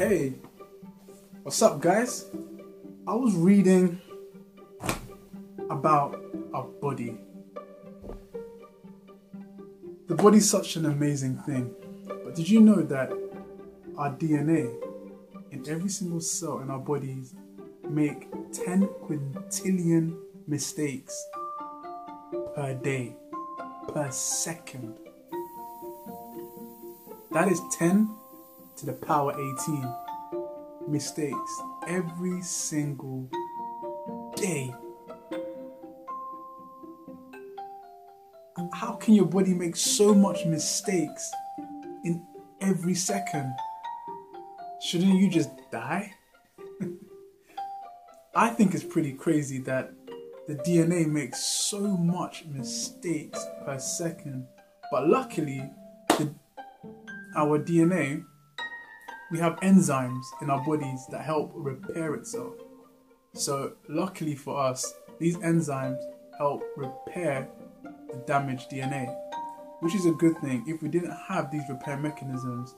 Hey, what's up, guys? I was reading about our body. The body's such an amazing thing, but did you know that our DNA in every single cell in our bodies make 10 quintillion mistakes per day, per second? That is 10 to the power 18 mistakes every single day. How can your body make so much mistakes in every second? Shouldn't you just die? I think it's pretty crazy that the DNA makes so much mistakes per second, but luckily, the, our DNA we have enzymes in our bodies that help repair itself. So, luckily for us, these enzymes help repair the damaged DNA, which is a good thing. If we didn't have these repair mechanisms,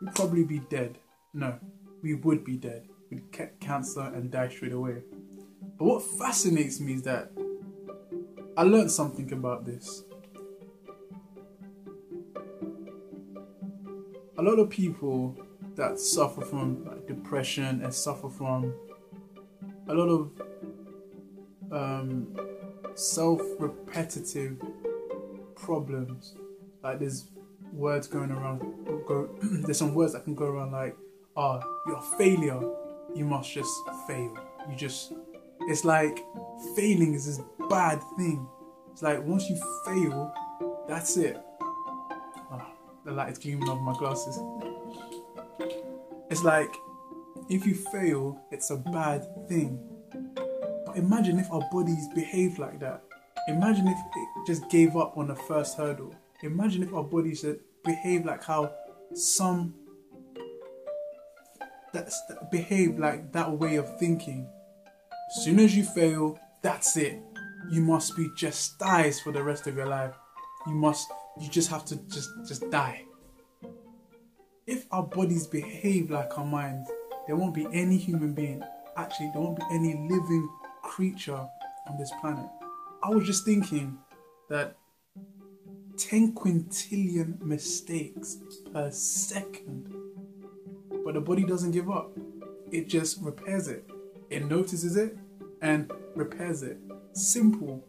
we'd probably be dead. No, we would be dead. We'd get cancer and die straight away. But what fascinates me is that I learned something about this. A lot of people that suffer from depression and suffer from a lot of um, self-repetitive problems. Like there's words going around. Go, there's some words that can go around like, "Ah, oh, you're a failure. You must just fail. You just." It's like failing is this bad thing. It's like once you fail, that's it. Oh, the light is gleaming off my glasses. It's like if you fail, it's a bad thing. But imagine if our bodies behaved like that. Imagine if it just gave up on the first hurdle. Imagine if our bodies behave like how some that behave like that way of thinking. As soon as you fail, that's it. You must be dies for the rest of your life. You must you just have to just just die if our bodies behave like our minds, there won't be any human being, actually, there won't be any living creature on this planet. I was just thinking that 10 quintillion mistakes per second, but the body doesn't give up. It just repairs it. It notices it and repairs it. Simple.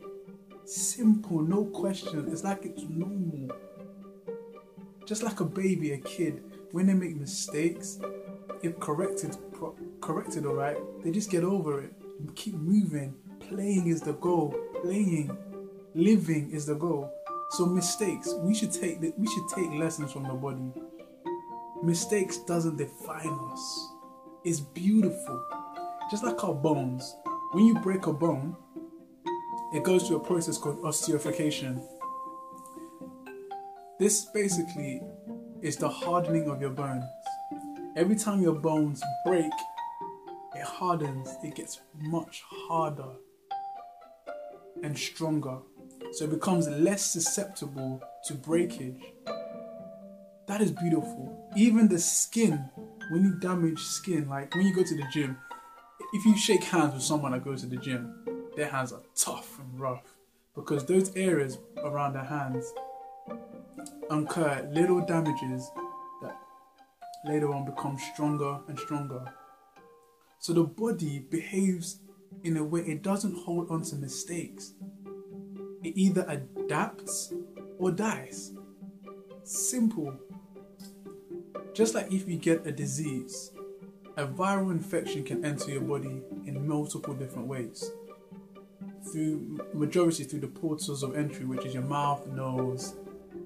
Simple, no question. It's like it's normal. Just like a baby, a kid when they make mistakes, if corrected, pro- corrected, all right, they just get over it and keep moving. Playing is the goal. Playing, living is the goal. So mistakes, we should take the, we should take lessons from the body. Mistakes doesn't define us. It's beautiful. Just like our bones. When you break a bone, it goes through a process called ossification. This basically is the hardening of your bones. Every time your bones break, it hardens, it gets much harder and stronger. So it becomes less susceptible to breakage. That is beautiful. Even the skin, when you damage skin, like when you go to the gym, if you shake hands with someone that goes to the gym, their hands are tough and rough because those areas around their hands incur little damages that later on become stronger and stronger. So the body behaves in a way it doesn't hold on to mistakes. It either adapts or dies. Simple. Just like if you get a disease, a viral infection can enter your body in multiple different ways. Through majority through the portals of entry, which is your mouth, nose,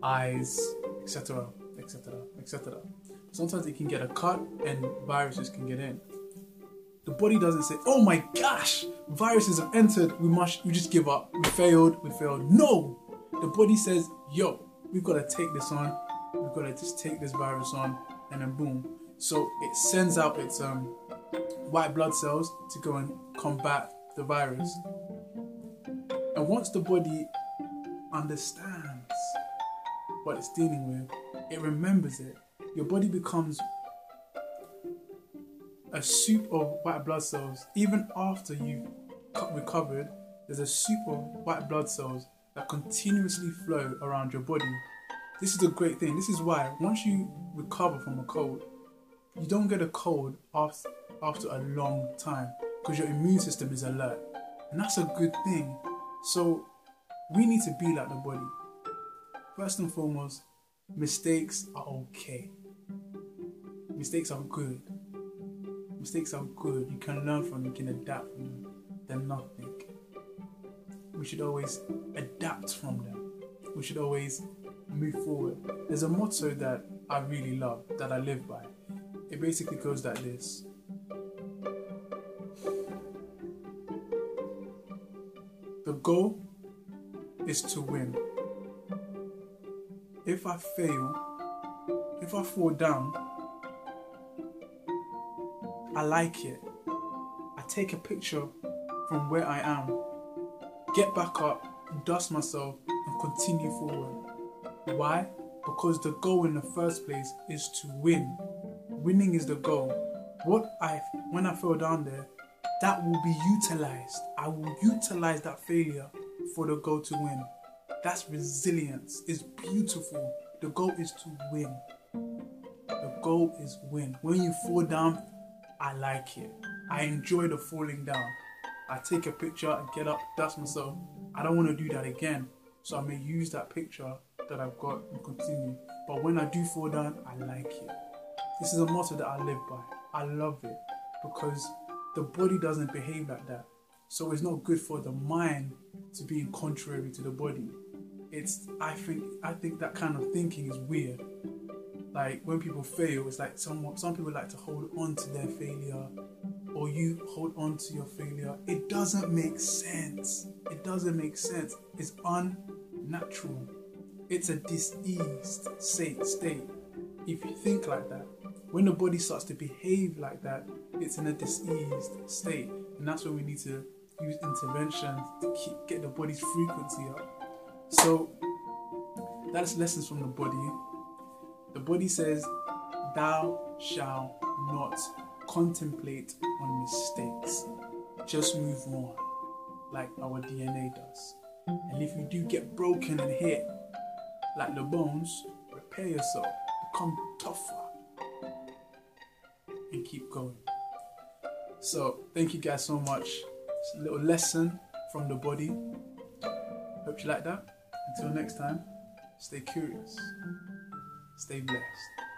eyes, etc., etc., etc. Sometimes it can get a cut and viruses can get in. The body doesn't say, "Oh my gosh, viruses have entered. We must. We just give up. We failed. We failed." No, the body says, "Yo, we've got to take this on. We've got to just take this virus on." And then boom. So it sends out its um, white blood cells to go and combat the virus. And once the body understands what it's dealing with, it remembers it. Your body becomes a soup of white blood cells, even after you've recovered, there's a soup of white blood cells that continuously flow around your body. This is a great thing. This is why once you recover from a cold, you don't get a cold after, after a long time because your immune system is alert. And that's a good thing. So we need to be like the body. First and foremost, mistakes are okay. Mistakes are good. Mistakes are good. You can learn from them, you can adapt from them. They're nothing. We should always adapt from them. We should always move forward. There's a motto that I really love, that I live by. It basically goes like this The goal is to win. If I fail, if I fall down, I like it. I take a picture from where I am, get back up, dust myself, and continue forward. Why? Because the goal in the first place is to win. Winning is the goal. What I when I fell down there, that will be utilized. I will utilize that failure for the goal to win. That's resilience. It's beautiful. The goal is to win. The goal is win. When you fall down, I like it. I enjoy the falling down. I take a picture, and get up, dust myself. I don't want to do that again. So I may use that picture that I've got and continue. But when I do fall down, I like it. This is a motto that I live by. I love it because the body doesn't behave like that. So it's not good for the mind to be contrary to the body. It's I think I think that kind of thinking is weird like when people fail, it's like some some people like to hold on to their failure, or you hold on to your failure. It doesn't make sense. It doesn't make sense. It's unnatural. It's a diseased state. State. If you think like that, when the body starts to behave like that, it's in a diseased state, and that's when we need to use intervention to keep get the body's frequency up. So that's lessons from the body the body says, Thou shalt not contemplate on mistakes. Just move on, like our DNA does. And if you do get broken and hit, like the bones, repair yourself, become tougher, and keep going. So, thank you guys so much. It's a little lesson from the body. Hope you like that. Until next time, stay curious. Stay blessed.